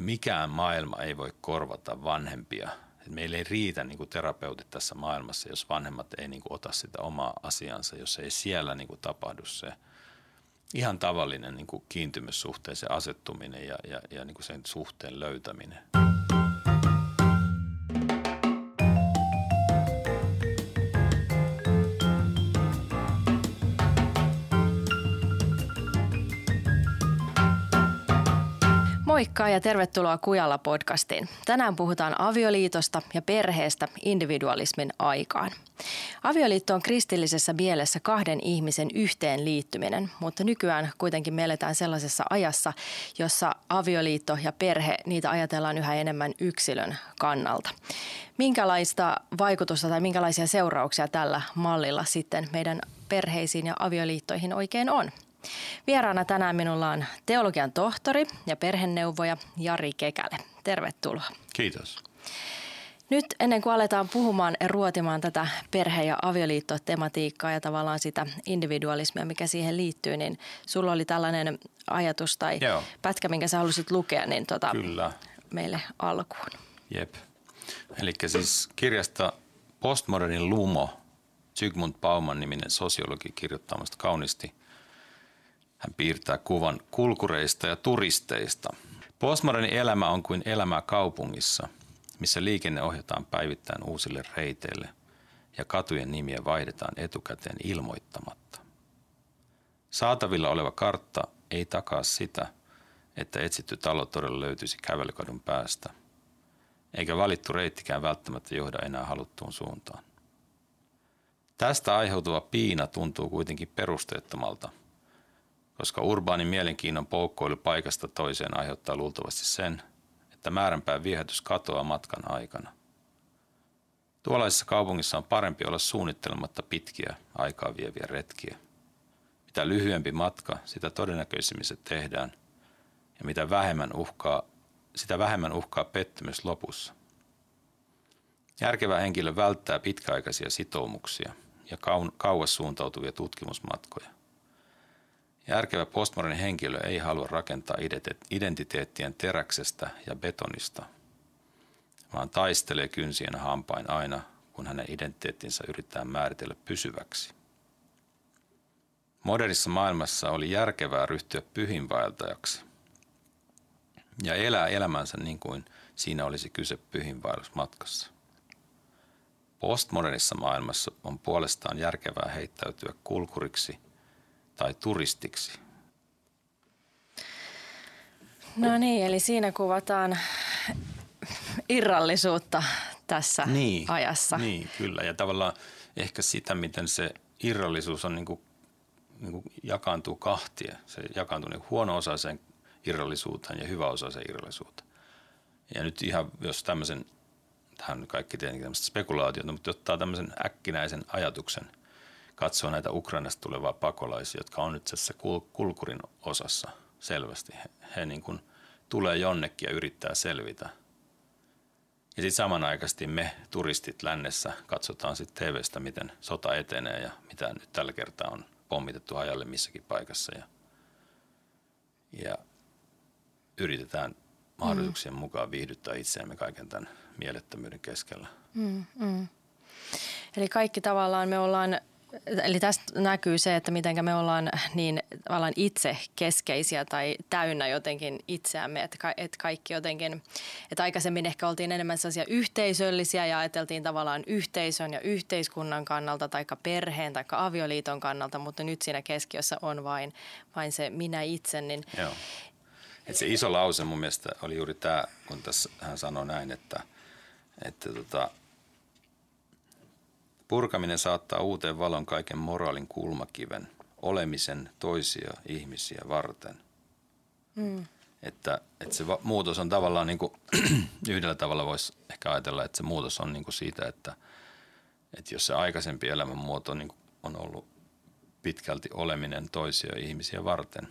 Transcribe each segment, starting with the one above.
mikään maailma ei voi korvata vanhempia. Et meillä ei riitä niin kuin terapeutit tässä maailmassa, jos vanhemmat ei niin kuin ota sitä omaa asiansa, jos ei siellä niin kuin tapahdu se ihan tavallinen niin kuin kiintymyssuhteeseen asettuminen ja, ja, ja niin kuin sen suhteen löytäminen. Moikka ja tervetuloa Kujalla podcastiin. Tänään puhutaan avioliitosta ja perheestä individualismin aikaan. Avioliitto on kristillisessä mielessä kahden ihmisen yhteen liittyminen, mutta nykyään kuitenkin me eletään sellaisessa ajassa, jossa avioliitto ja perhe, niitä ajatellaan yhä enemmän yksilön kannalta. Minkälaista vaikutusta tai minkälaisia seurauksia tällä mallilla sitten meidän perheisiin ja avioliittoihin oikein on? Vieraana tänään minulla on teologian tohtori ja perheneuvoja Jari Kekäle. Tervetuloa. Kiitos. Nyt ennen kuin aletaan puhumaan ja ruotimaan tätä perhe- ja avioliittotematiikkaa ja tavallaan sitä individualismia, mikä siihen liittyy, niin sulla oli tällainen ajatus tai Joo. pätkä, minkä sä halusit lukea, niin tota, Kyllä. meille alkuun. Jep. Eli siis kirjasta Postmodernin lumo, Zygmunt Bauman niminen sosiologi kirjoittamasta kaunisti hän piirtää kuvan kulkureista ja turisteista. Postmoderni elämä on kuin elämää kaupungissa, missä liikenne ohjataan päivittäin uusille reiteille ja katujen nimiä vaihdetaan etukäteen ilmoittamatta. Saatavilla oleva kartta ei takaa sitä, että etsitty talo todella löytyisi kävelykadun päästä, eikä valittu reittikään välttämättä johda enää haluttuun suuntaan. Tästä aiheutuva piina tuntuu kuitenkin perusteettomalta – koska urbaanin mielenkiinnon poukkoilu paikasta toiseen aiheuttaa luultavasti sen, että määränpään viehätys katoaa matkan aikana. Tuollaisessa kaupungissa on parempi olla suunnittelematta pitkiä aikaa vieviä retkiä. Mitä lyhyempi matka, sitä todennäköisemmin se tehdään, ja mitä vähemmän uhkaa, sitä vähemmän uhkaa pettymys lopussa. Järkevä henkilö välttää pitkäaikaisia sitoumuksia ja kauas suuntautuvia tutkimusmatkoja. Järkevä postmoderni henkilö ei halua rakentaa identiteettien teräksestä ja betonista, vaan taistelee kynsien hampain aina, kun hänen identiteettinsä yrittää määritellä pysyväksi. Modernissa maailmassa oli järkevää ryhtyä pyhinvaeltajaksi ja elää elämänsä niin kuin siinä olisi kyse pyhinvaellusmatkassa. Postmodernissa maailmassa on puolestaan järkevää heittäytyä kulkuriksi – tai turistiksi? No niin, eli siinä kuvataan irrallisuutta tässä niin, ajassa. Niin, kyllä. Ja tavallaan ehkä sitä, miten se irrallisuus on niin kuin, niin kuin jakaantuu kahtia. Se jakaantuu niin huono-osaiseen irrallisuuteen ja hyväosaiseen irrallisuuteen. Ja nyt ihan, jos tämmöisen, tähän kaikki tietenkin tämmöistä spekulaatiota, mutta ottaa tämmöisen äkkinäisen ajatuksen – katsoo näitä Ukrainasta tulevaa pakolaisia, jotka on nyt tässä kulkurin osassa selvästi. He, he niin kuin tulee jonnekin ja yrittää selvitä. Ja sitten samanaikaisesti me turistit lännessä katsotaan sitten TVstä, miten sota etenee ja mitä nyt tällä kertaa on pommitettu hajalle missäkin paikassa. Ja, ja yritetään mahdollisuuksien mm. mukaan viihdyttää itseämme kaiken tämän mielettömyyden keskellä. Mm, mm. Eli kaikki tavallaan me ollaan Eli tästä näkyy se, että miten me ollaan niin tavallaan itse keskeisiä tai täynnä jotenkin itseämme, että, ka- että kaikki jotenkin, että aikaisemmin ehkä oltiin enemmän sellaisia yhteisöllisiä ja ajateltiin tavallaan yhteisön ja yhteiskunnan kannalta tai perheen tai avioliiton kannalta, mutta nyt siinä keskiössä on vain, vain se minä itse. Niin Joo. Et se iso lause mun mielestä oli juuri tämä, kun tässä hän sanoi näin, että, että tota, Purkaminen saattaa uuteen valon kaiken moraalin kulmakiven, olemisen toisia ihmisiä varten. Mm. Että, että se muutos on tavallaan niin kuin, yhdellä tavalla voisi ehkä ajatella, että se muutos on niin kuin siitä, että, että jos se aikaisempi elämänmuoto niin on ollut pitkälti oleminen toisia ihmisiä varten,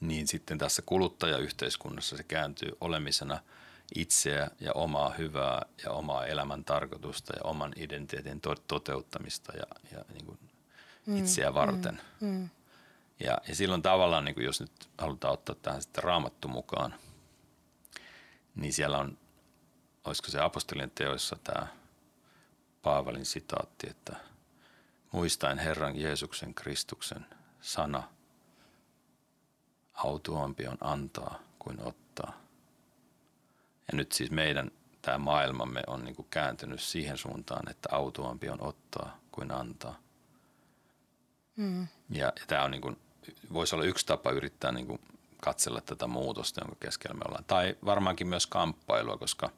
niin sitten tässä kuluttajayhteiskunnassa se kääntyy olemisena – itseä ja omaa hyvää ja omaa elämän tarkoitusta ja oman identiteetin to- toteuttamista ja, ja niin kuin mm, itseä varten. Mm, mm. Ja, ja silloin tavallaan, niin kuin jos nyt halutaan ottaa tähän sitten raamattu mukaan, niin siellä on, olisiko se apostolien teoissa tämä Paavalin sitaatti, että muistaen Herran Jeesuksen Kristuksen sana, autuampi on antaa kuin ottaa. Ja nyt siis meidän tämä maailmamme on niin kuin kääntynyt siihen suuntaan, että autuampi on ottaa kuin antaa. Mm. Ja, ja tämä on niin kuin, voisi olla yksi tapa yrittää niin kuin katsella tätä muutosta, jonka keskellä me ollaan. Tai varmaankin myös kamppailua, koska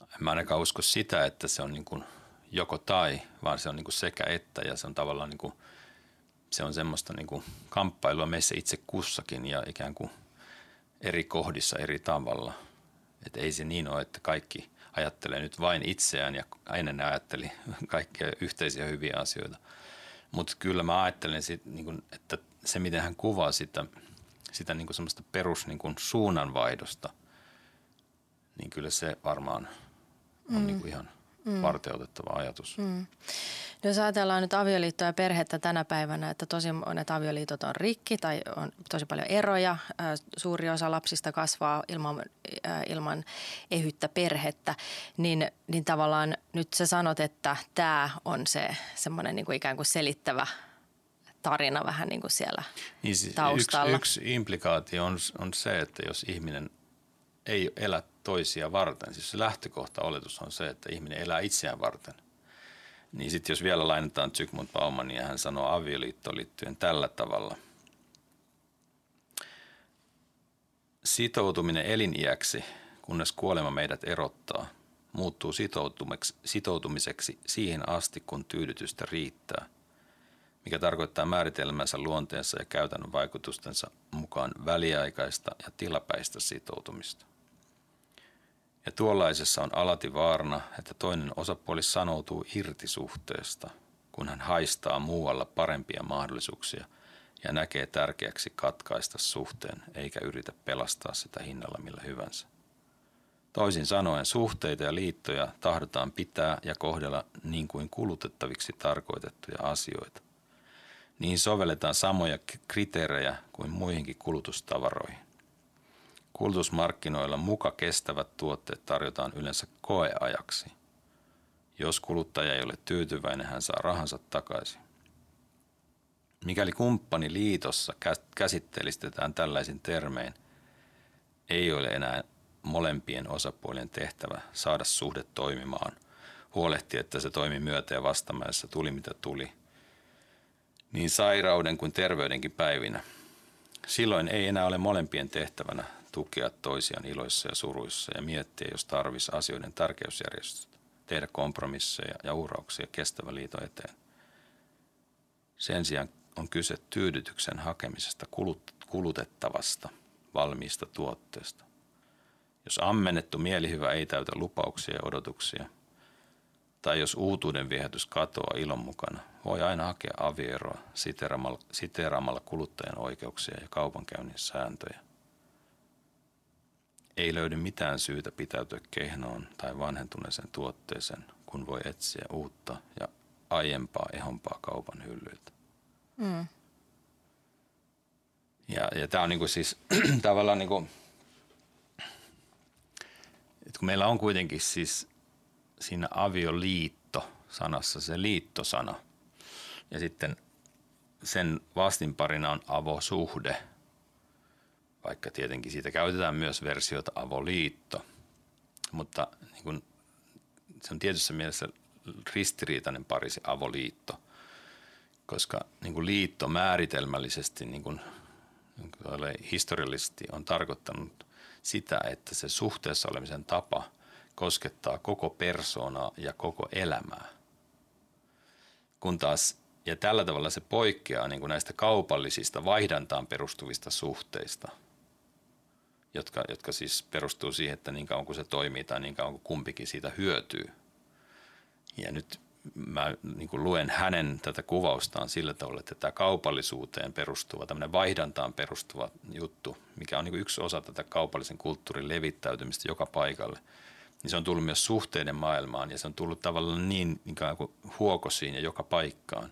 en mä ainakaan usko sitä, että se on niin kuin joko tai, vaan se on niin kuin sekä että ja se on tavallaan niin kuin, se on semmoista niin kuin kamppailua meissä itse kussakin ja ikään kuin eri kohdissa eri tavalla. Että ei se niin ole, että kaikki ajattelee nyt vain itseään ja ennen ajatteli kaikkia yhteisiä hyviä asioita. Mutta kyllä mä ajattelen, sit, niin kun, että se miten hän kuvaa sitä, sitä niin kuin semmoista perus niin kuin suunnanvaihdosta, niin kyllä se varmaan on mm. niin ihan mm. varteutettava ajatus. Mm. No jos ajatellaan nyt avioliittoa ja perhettä tänä päivänä, että tosi monet avioliitot on rikki tai on tosi paljon eroja. Suuri osa lapsista kasvaa ilman, ilman ehyttä perhettä, niin, niin tavallaan nyt sä sanot, että tämä on se semmoinen niin kuin ikään kuin selittävä tarina vähän niin kuin siellä niin siis taustalla. Yksi, yksi implikaatio on, on se, että jos ihminen ei elä toisia varten, siis se lähtökohta oletus on se, että ihminen elää itseään varten. Niin sitten jos vielä lainataan Zygmunt niin hän sanoo avioliittoon liittyen tällä tavalla. Sitoutuminen eliniäksi, kunnes kuolema meidät erottaa, muuttuu sitoutumiseksi siihen asti, kun tyydytystä riittää, mikä tarkoittaa määritelmänsä luonteensa ja käytännön vaikutustensa mukaan väliaikaista ja tilapäistä sitoutumista. Ja tuollaisessa on alati vaarana, että toinen osapuoli sanoutuu irti suhteesta, kun hän haistaa muualla parempia mahdollisuuksia ja näkee tärkeäksi katkaista suhteen eikä yritä pelastaa sitä hinnalla millä hyvänsä. Toisin sanoen suhteita ja liittoja tahdotaan pitää ja kohdella niin kuin kulutettaviksi tarkoitettuja asioita. Niin sovelletaan samoja kriteerejä kuin muihinkin kulutustavaroihin. Kulutusmarkkinoilla muka kestävät tuotteet tarjotaan yleensä koeajaksi. Jos kuluttaja ei ole tyytyväinen, hän saa rahansa takaisin. Mikäli kumppani liitossa käsittelistetään tällaisin termein, ei ole enää molempien osapuolien tehtävä saada suhde toimimaan, huolehtia, että se toimi myötä ja vastamäessä tuli mitä tuli, niin sairauden kuin terveydenkin päivinä. Silloin ei enää ole molempien tehtävänä tukea toisiaan iloissa ja suruissa ja miettiä, jos tarvisi asioiden tärkeysjärjestystä, tehdä kompromisseja ja uhrauksia kestävä liito eteen. Sen sijaan on kyse tyydytyksen hakemisesta kulutettavasta, valmiista tuotteesta. Jos ammennettu mielihyvä ei täytä lupauksia ja odotuksia, tai jos uutuuden viehätys katoaa ilon mukana, voi aina hakea avieroa siteeraamalla, siteeraamalla kuluttajan oikeuksia ja kaupankäynnin sääntöjä – ei löydy mitään syytä pitäytyä kehnoon tai vanhentuneeseen tuotteeseen, kun voi etsiä uutta ja aiempaa ehompaa kaupan hyllyiltä. Mm. Ja, ja tämä on niinku siis tavallaan niinku, että kun meillä on kuitenkin siis siinä avioliitto sanassa se liittosana ja sitten sen vastinparina on avosuhde – vaikka tietenkin siitä käytetään myös versiota avoliitto. Mutta niin kuin, se on tietyssä mielessä ristiriitainen pari se avoliitto, koska niin kuin liitto määritelmällisesti niin kuin, niin kuin historiallisesti on tarkoittanut sitä, että se suhteessa olemisen tapa koskettaa koko persoonaa ja koko elämää. Kun taas, ja tällä tavalla se poikkeaa niin kuin näistä kaupallisista vaihdantaan perustuvista suhteista – jotka, jotka siis perustuu siihen, että niin kauan kuin se toimii tai niin kauan kuin kumpikin siitä hyötyy. Ja nyt mä niin kuin luen hänen tätä kuvaustaan sillä tavalla, että tämä kaupallisuuteen perustuva, tämmöinen vaihdantaan perustuva juttu, mikä on niin yksi osa tätä kaupallisen kulttuurin levittäytymistä joka paikalle, niin se on tullut myös suhteiden maailmaan ja se on tullut tavallaan niin ikään kuin huokosiin ja joka paikkaan,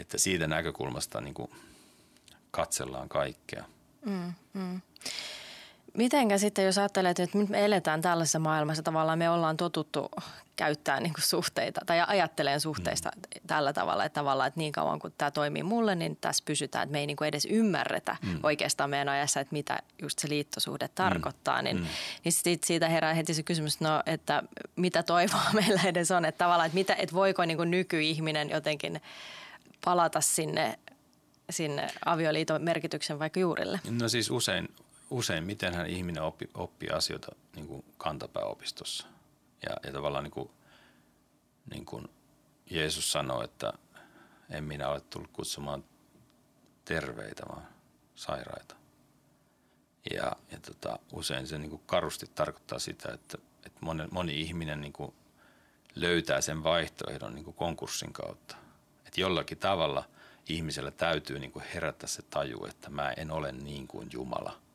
että siitä näkökulmasta niin kuin katsellaan kaikkea. Mm, mm mitenkä sitten, jos ajattelet, että nyt me eletään tällaisessa maailmassa, tavallaan me ollaan totuttu käyttää niin suhteita tai ajatteleen suhteista mm. tällä tavalla, että tavallaan, että niin kauan kuin tämä toimii mulle, niin tässä pysytään, että me ei niin edes ymmärretä mm. oikeastaan meidän ajassa, että mitä just se liittosuhde mm. tarkoittaa, niin, mm. niin sit siitä herää heti se kysymys, no, että mitä toivoa meillä edes on, että tavallaan, että, mitä, että voiko niin nykyihminen jotenkin palata sinne sinne avioliiton merkityksen vaikka juurille? No siis usein, usein mitenhän ihminen oppi, oppii asioita niin kuin kantapääopistossa. Ja, ja tavallaan niin kuin, niin kuin Jeesus sanoi, että en minä ole tullut kutsumaan terveitä, vaan sairaita. Ja, ja tota, usein se niin kuin karusti tarkoittaa sitä, että, että moni, moni ihminen niin kuin löytää sen vaihtoehdon niin kuin konkurssin kautta. Että jollakin tavalla ihmisellä täytyy niin kuin herätä se taju, että mä en ole niin kuin Jumala –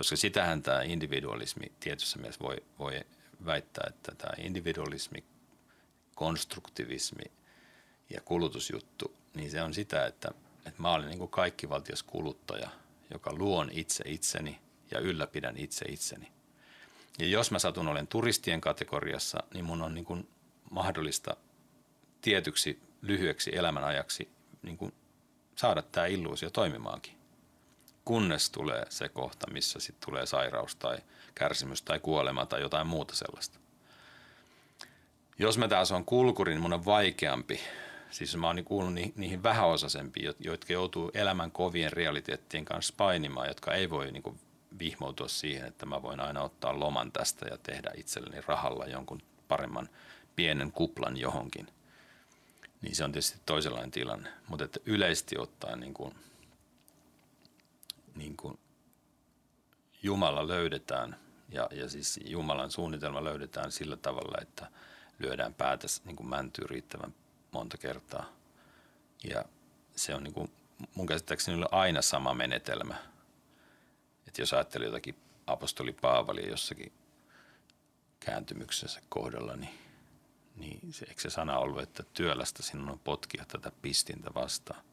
koska sitähän tämä individualismi tietyssä mielessä voi, voi väittää, että tämä individualismi, konstruktivismi ja kulutusjuttu, niin se on sitä, että, että mä olen niin kuin kaikkivaltias kuluttaja, joka luon itse itseni ja ylläpidän itse itseni. Ja jos mä satun olen turistien kategoriassa, niin mun on niin kuin mahdollista tietyksi lyhyeksi elämänajaksi niin kuin saada tämä illuusio toimimaankin kunnes tulee se kohta, missä sitten tulee sairaus tai kärsimys tai kuolema tai jotain muuta sellaista. Jos mä taas on kulkuri, niin mun on vaikeampi. Siis mä oon kuullut niihin vähäosaisempiin, jotka joutuu elämän kovien realiteettien kanssa painimaan, jotka ei voi niin vihmoutua siihen, että mä voin aina ottaa loman tästä ja tehdä itselleni rahalla jonkun paremman pienen kuplan johonkin. Niin se on tietysti toisenlainen tilanne. Mutta että yleisesti ottaen niin kuin – niin kuin Jumala löydetään ja, ja siis Jumalan suunnitelma löydetään sillä tavalla, että lyödään päätä niin kuin mäntyy riittävän monta kertaa. Ja se on niin kuin, mun käsittääkseni aina sama menetelmä. Että jos ajattelee jotakin apostoli Paavalia jossakin kääntymyksessä kohdalla, niin, niin se, eikö se sana ollut, että työlästä sinun on potkia tätä pistintä vastaan.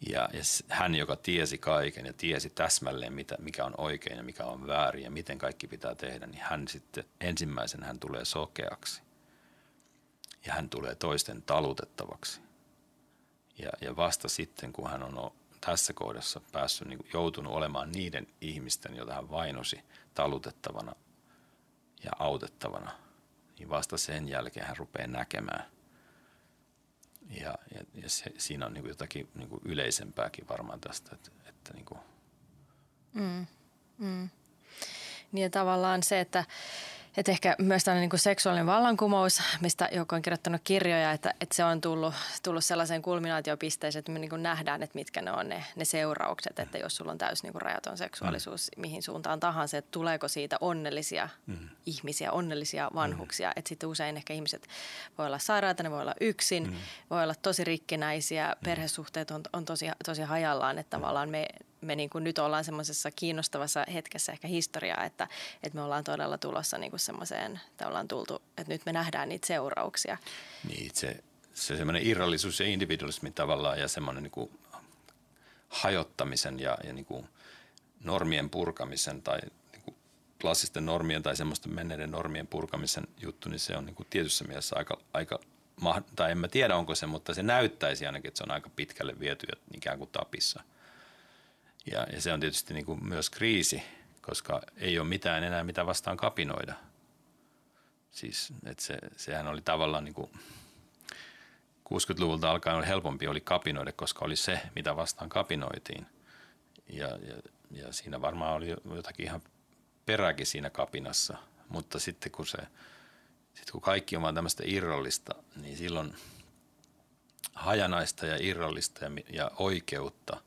Ja, ja hän, joka tiesi kaiken ja tiesi täsmälleen, mitä, mikä on oikein ja mikä on väärin ja miten kaikki pitää tehdä, niin hän sitten ensimmäisen hän tulee sokeaksi. Ja hän tulee toisten talutettavaksi. Ja, ja vasta sitten, kun hän on tässä kohdassa päässyt, niin joutunut olemaan niiden ihmisten, joita hän vainosi, talutettavana ja autettavana, niin vasta sen jälkeen hän rupeaa näkemään – ja, ja, ja se, siinä on niin kuin jotakin niin kuin yleisempääkin varmaan tästä, että, että niin kuin. Mm, mm. Niin ja tavallaan se, että että ehkä myös tällainen niin seksuaalinen vallankumous, mistä joku on kirjoittanut kirjoja, että, että se on tullut, tullut sellaiseen kulminaatiopisteeseen, että me niin nähdään, että mitkä ne on ne, ne seuraukset. Että jos sulla on täysin niin rajaton seksuaalisuus mm. mihin suuntaan tahansa, että tuleeko siitä onnellisia mm. ihmisiä, onnellisia vanhuksia. Mm. Että sitten usein ehkä ihmiset voi olla sairaita, ne voi olla yksin, mm. voi olla tosi rikkinäisiä, mm. perhesuhteet on, on tosi, tosi hajallaan, että mm. tavallaan me me niin kuin nyt ollaan semmoisessa kiinnostavassa hetkessä ehkä historiaa, että, että me ollaan todella tulossa niin semmoiseen, että ollaan tultu, että nyt me nähdään niitä seurauksia. Niin, se, se semmoinen irrallisuus ja individualismi tavallaan ja semmoinen niin kuin hajottamisen ja, ja niin kuin normien purkamisen tai niin kuin klassisten normien tai semmoisten menneiden normien purkamisen juttu, niin se on niin kuin tietyssä mielessä aika, aika tai en mä tiedä onko se, mutta se näyttäisi ainakin, että se on aika pitkälle viety ikään kuin tapissa – ja, ja se on tietysti niin kuin myös kriisi, koska ei ole mitään enää mitä vastaan kapinoida. Siis, että se, sehän oli tavallaan niin kuin 60-luvulta alkaen oli helpompi oli kapinoida, koska oli se, mitä vastaan kapinoitiin. Ja, ja, ja siinä varmaan oli jotakin ihan peräkin siinä kapinassa, mutta sitten kun se, sitten kun kaikki on vaan tämmöistä irrallista, niin silloin hajanaista ja irrallista ja, ja oikeutta –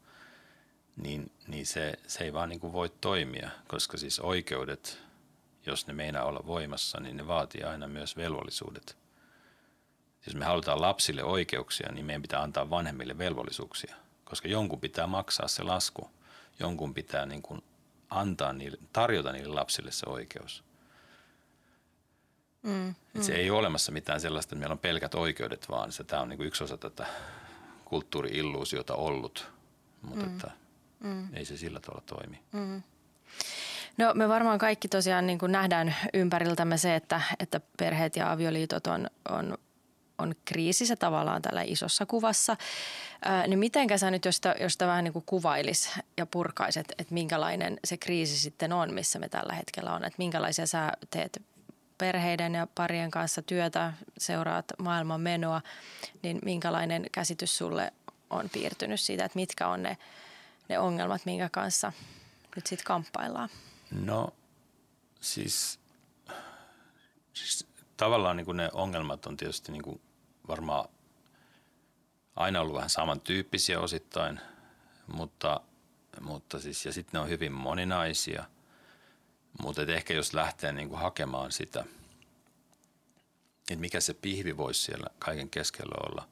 niin, niin se, se ei vaan niin kuin voi toimia, koska siis oikeudet, jos ne meinaa olla voimassa, niin ne vaatii aina myös velvollisuudet. Jos me halutaan lapsille oikeuksia, niin meidän pitää antaa vanhemmille velvollisuuksia, koska jonkun pitää maksaa se lasku, jonkun pitää niin kuin antaa niille, tarjota niille lapsille se oikeus. Mm, mm. Se ei ole olemassa mitään sellaista, että meillä on pelkät oikeudet, vaan se, tämä on niin kuin yksi osa tätä kulttuuri-illuusiota ollut, mutta mm. että – Mm. Ei se sillä tavalla toimi. Mm. No me varmaan kaikki tosiaan niin kuin nähdään ympäriltämme se, että, että perheet ja avioliitot on, on, on kriisissä tavallaan tällä isossa kuvassa. Ää, niin mitenkä sä nyt, jos sitä, jos sitä vähän niin kuin kuvailis ja purkaiset, että, että minkälainen se kriisi sitten on, missä me tällä hetkellä on, että minkälaisia sä teet perheiden ja parien kanssa työtä, seuraat maailman menoa, niin minkälainen käsitys sulle on piirtynyt siitä, että mitkä on ne, ne ongelmat, minkä kanssa nyt sitten kamppaillaan? No siis, siis tavallaan niin kuin ne ongelmat on tietysti niin kuin varmaan aina ollut vähän samantyyppisiä osittain, mutta, mutta siis, ja sitten ne on hyvin moninaisia. Mutta ehkä jos lähtee niin kuin hakemaan sitä, että mikä se pihvi voisi siellä kaiken keskellä olla,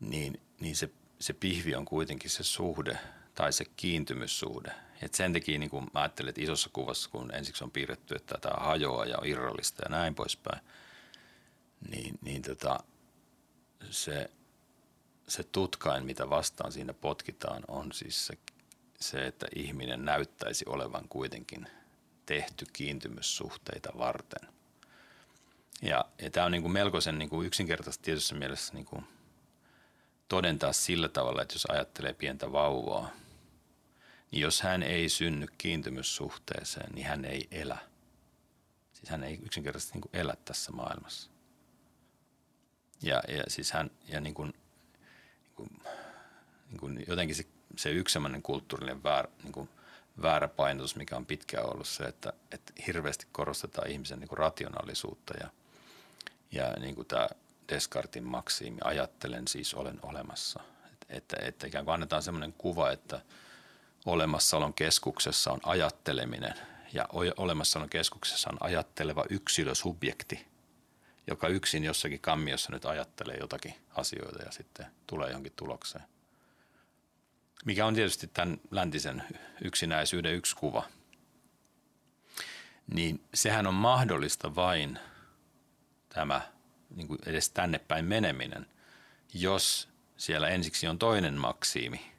niin, niin se, se pihvi on kuitenkin se suhde tai se kiintymyssuhde – et sen takia niin kun mä ajattelen, että isossa kuvassa, kun ensiksi on piirretty, että tämä hajoaa ja on irrallista ja näin poispäin, niin, niin tota, se, se tutkain, mitä vastaan siinä potkitaan, on siis se, se, että ihminen näyttäisi olevan kuitenkin tehty kiintymyssuhteita varten. Ja, ja tämä on niin kuin melkoisen niin kuin yksinkertaisesti tietyssä mielessä niin kuin todentaa sillä tavalla, että jos ajattelee pientä vauvaa – niin jos hän ei synny kiintymyssuhteeseen, niin hän ei elä. Siis hän ei yksinkertaisesti niin kuin elä tässä maailmassa. Ja, ja siis hän, ja niin kuin, niin kuin, niin kuin jotenkin se, se yksi kulttuurinen väär, niin kuin väärä painotus, mikä on pitkään ollut se, että, että hirveästi korostetaan ihmisen niin kuin rationaalisuutta ja, ja niin kuin tämä Descartin maksiimi, ajattelen siis olen olemassa. Että, että, ikään kuin annetaan sellainen kuva, että – olemassaolon keskuksessa on ajatteleminen ja olemassaolon keskuksessa on ajatteleva yksilösubjekti, joka yksin jossakin kammiossa nyt ajattelee jotakin asioita ja sitten tulee johonkin tulokseen. Mikä on tietysti tämän läntisen yksinäisyyden yksi kuva. Niin sehän on mahdollista vain tämä niin kuin edes tänne päin meneminen, jos siellä ensiksi on toinen maksiimi –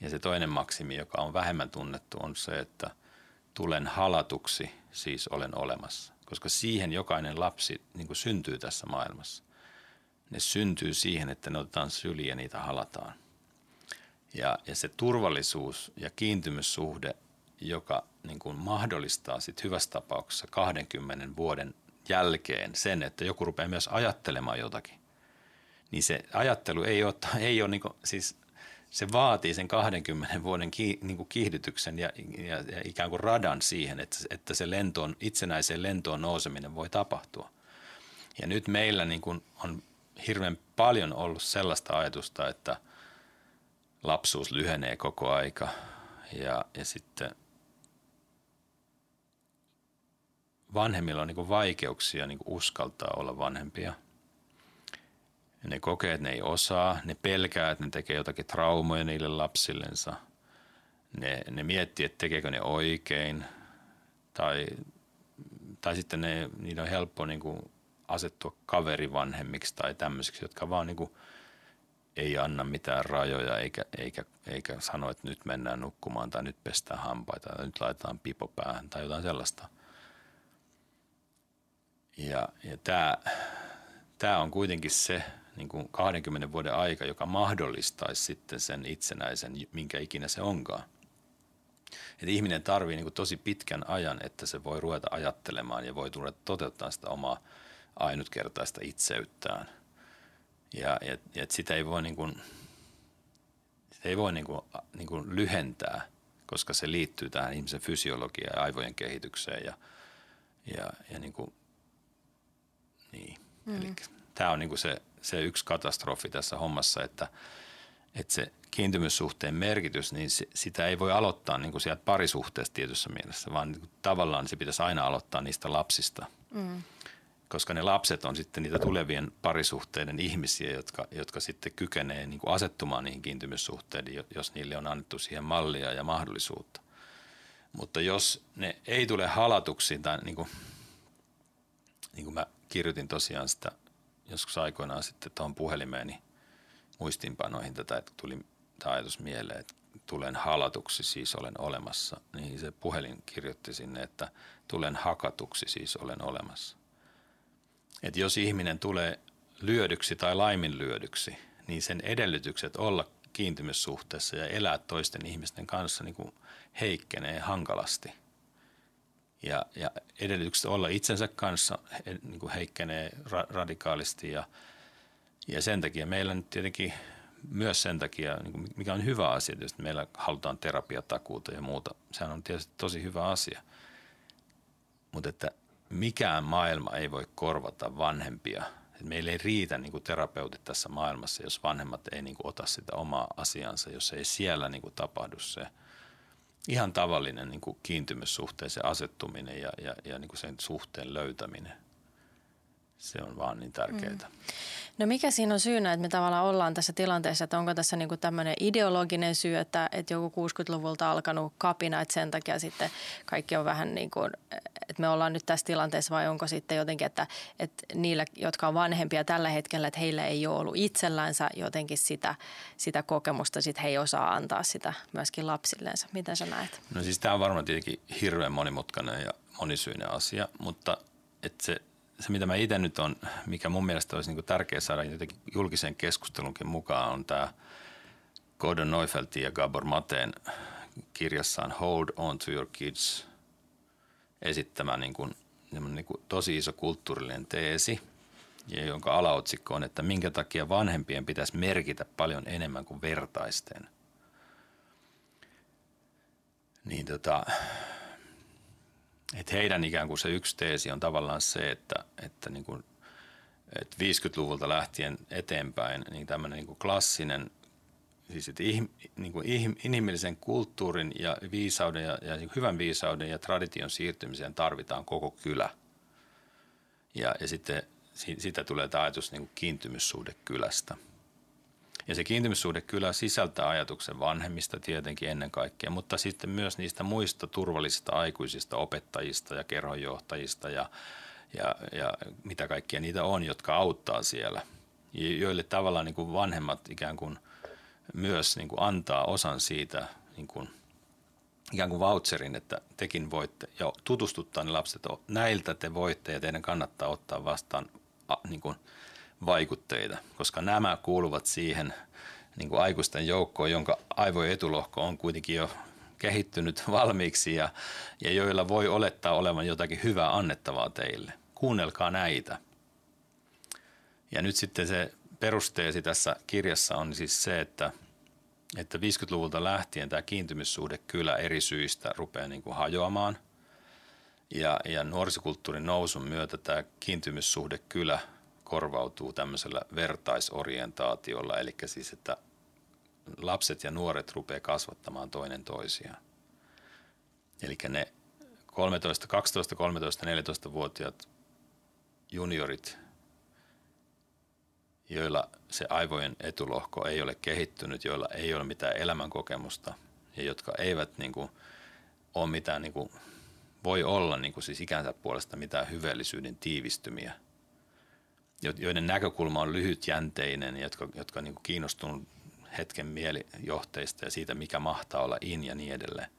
ja se toinen maksimi, joka on vähemmän tunnettu, on se, että tulen halatuksi, siis olen olemassa. Koska siihen jokainen lapsi niin kuin syntyy tässä maailmassa. Ne syntyy siihen, että ne otetaan syliin ja niitä halataan. Ja, ja se turvallisuus ja kiintymyssuhde, joka niin kuin mahdollistaa sit hyvässä tapauksessa 20 vuoden jälkeen sen, että joku rupeaa myös ajattelemaan jotakin, niin se ajattelu ei ole, ei ole niin kuin, siis se vaatii sen 20 vuoden ki, niin kuin kiihdytyksen ja, ja, ja ikään kuin radan siihen, että, että se lentoon, itsenäiseen lentoon nouseminen voi tapahtua. Ja nyt meillä niin kuin on hirveän paljon ollut sellaista ajatusta, että lapsuus lyhenee koko aika ja, ja sitten vanhemmilla on niin vaikeuksia niin uskaltaa olla vanhempia – ne kokee, että ne ei osaa, ne pelkää, että ne tekee jotakin traumoja niille lapsillensa. Ne, ne miettii, että tekeekö ne oikein. Tai, tai sitten ne, niillä on helppo niin kuin asettua kaverivanhemmiksi tai tämmöisiksi, jotka vaan niin kuin ei anna mitään rajoja eikä, eikä, eikä sano, että nyt mennään nukkumaan tai nyt pestään hampaita tai nyt laitetaan pipo päähän tai jotain sellaista. Ja, ja tämä, tämä on kuitenkin se, niin kuin 20 vuoden aika, joka mahdollistaisi sitten sen itsenäisen, minkä ikinä se onkaan. Et ihminen tarvii niin tosi pitkän ajan, että se voi ruveta ajattelemaan ja voi ruveta toteuttaa sitä omaa ainutkertaista itseyttään. Ja, ja, ja sitä ei voi, niin kuin, sitä ei voi niin kuin, niin kuin lyhentää, koska se liittyy tähän ihmisen fysiologiaan ja aivojen kehitykseen. Ja, ja, ja niin kuin, niin. Mm. Eli tämä on niin kuin se se yksi katastrofi tässä hommassa, että, että se kiintymyssuhteen merkitys, niin se, sitä ei voi aloittaa niin kuin sieltä parisuhteesta tietyssä mielessä, vaan niin kuin tavallaan se pitäisi aina aloittaa niistä lapsista. Mm. Koska ne lapset on sitten niitä tulevien parisuhteiden ihmisiä, jotka, jotka sitten kykenee niin kuin asettumaan niihin kiintymyssuhteisiin, jos niille on annettu siihen mallia ja mahdollisuutta. Mutta jos ne ei tule halatuksi, tai niin kuin, niin kuin mä kirjoitin tosiaan sitä joskus aikoinaan sitten tuohon puhelimeeni muistinpanoihin tätä, että tuli tämä ajatus mieleen, että, tulen halatuksi, siis olen olemassa, niin se puhelin kirjoitti sinne, että tulen hakatuksi, siis olen olemassa. Että jos ihminen tulee lyödyksi tai laiminlyödyksi, niin sen edellytykset olla kiintymyssuhteessa ja elää toisten ihmisten kanssa niin kuin heikkenee hankalasti. Ja, ja edellytykset olla itsensä kanssa niin kuin heikkenee ra- radikaalisti ja, ja sen takia meillä nyt tietenkin myös sen takia, niin kuin mikä on hyvä asia, että meillä halutaan terapiatakuuta ja muuta. Sehän on tietysti tosi hyvä asia. Mutta että mikään maailma ei voi korvata vanhempia – meillä ei riitä niin kuin terapeutit tässä maailmassa, jos vanhemmat ei niin kuin ota sitä omaa asiansa, jos ei siellä niin kuin tapahdu se ihan tavallinen niin kuin kiintymyssuhteeseen asettuminen ja, ja, ja niin kuin sen suhteen löytäminen. Se on vaan niin tärkeää. Mm. No mikä siinä on syynä, että me tavallaan ollaan tässä tilanteessa, että onko tässä niinku tämmöinen ideologinen syy, että, että joku 60-luvulta alkanut kapina, että sen takia sitten kaikki on vähän niin kuin, että me ollaan nyt tässä tilanteessa vai onko sitten jotenkin, että, että niillä, jotka on vanhempia tällä hetkellä, että heillä ei ole ollut itsellänsä jotenkin sitä, sitä kokemusta, sitten he ei osaa antaa sitä myöskin lapsilleensa. Miten sä näet? No siis tämä on varmaan tietenkin hirveän monimutkainen ja monisyinen asia, mutta että se se, mitä mä itse nyt on, mikä mun mielestä olisi niin tärkeää saada jotenkin julkisen keskustelunkin mukaan, on tämä Gordon Neufeltin ja Gabor Mateen kirjassaan Hold on to your kids esittämä niin kuin, niin kuin tosi iso kulttuurillinen teesi, ja jonka alaotsikko on, että minkä takia vanhempien pitäisi merkitä paljon enemmän kuin vertaisten. Niin tota, että heidän ikään kuin se yksi teesi on tavallaan se, että, että, niin kuin, että 50-luvulta lähtien eteenpäin niin tämmöinen niin kuin klassinen, siis että ihm, niin kuin inhimillisen kulttuurin ja viisauden ja, ja hyvän viisauden ja tradition siirtymiseen tarvitaan koko kylä. Ja, ja sitten sitä tulee tämä ajatus niin kuin kiintymyssuhde kylästä – ja se kiintymyssuhde kyllä sisältää ajatuksen vanhemmista tietenkin ennen kaikkea, mutta sitten myös niistä muista turvallisista aikuisista opettajista ja kerhonjohtajista ja, ja, ja mitä kaikkia niitä on, jotka auttaa siellä. Joille tavallaan niin kuin vanhemmat ikään kuin myös niin kuin antaa osan siitä niin kuin ikään kuin voucherin, että tekin voitte ja tutustuttaa ne lapset, näiltä te voitte ja teidän kannattaa ottaa vastaan niin kuin – vaikutteita, koska nämä kuuluvat siihen niin kuin aikuisten joukkoon, jonka aivojen etulohko on kuitenkin jo kehittynyt valmiiksi ja, ja joilla voi olettaa olevan jotakin hyvää annettavaa teille. Kuunnelkaa näitä. Ja nyt sitten se perusteesi tässä kirjassa on siis se, että, että 50-luvulta lähtien tämä kiintymyssuhde kyllä eri syistä rupeaa niin kuin hajoamaan. Ja, ja nuorisokulttuurin nousun myötä tämä kiintymyssuhde kyllä – korvautuu tämmöisellä vertaisorientaatiolla, eli siis, että lapset ja nuoret rupeaa kasvattamaan toinen toisiaan. Eli ne 13, 12, 13, 14-vuotiaat juniorit, joilla se aivojen etulohko ei ole kehittynyt, joilla ei ole mitään elämänkokemusta ja jotka eivät niin kuin, ole mitään, niin kuin, voi olla niin kuin, siis ikänsä puolesta mitään hyvällisyyden tiivistymiä – joiden näkökulma on lyhytjänteinen, jotka, jotka niin kiinnostunut hetken mielijohteista ja siitä, mikä mahtaa olla in ja niin edelleen,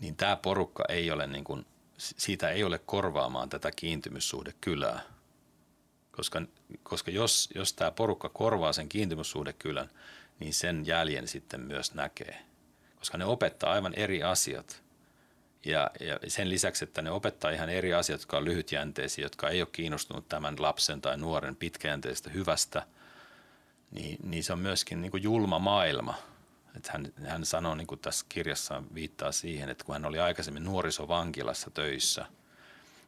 niin tämä porukka ei ole, niin kuin, siitä ei ole korvaamaan tätä kiintymyssuhde kylää. Koska, koska jos, jos tämä porukka korvaa sen kiintymyssuhdekylän, niin sen jäljen sitten myös näkee. Koska ne opettaa aivan eri asiat – ja, ja sen lisäksi, että ne opettaa ihan eri asiat, jotka on lyhytjänteisiä, jotka ei ole kiinnostunut tämän lapsen tai nuoren pitkäjänteisestä hyvästä, niin, niin se on myöskin niin kuin julma maailma. Että hän, hän sanoo niin kuin tässä kirjassa viittaa siihen, että kun hän oli aikaisemmin nuorisovankilassa töissä,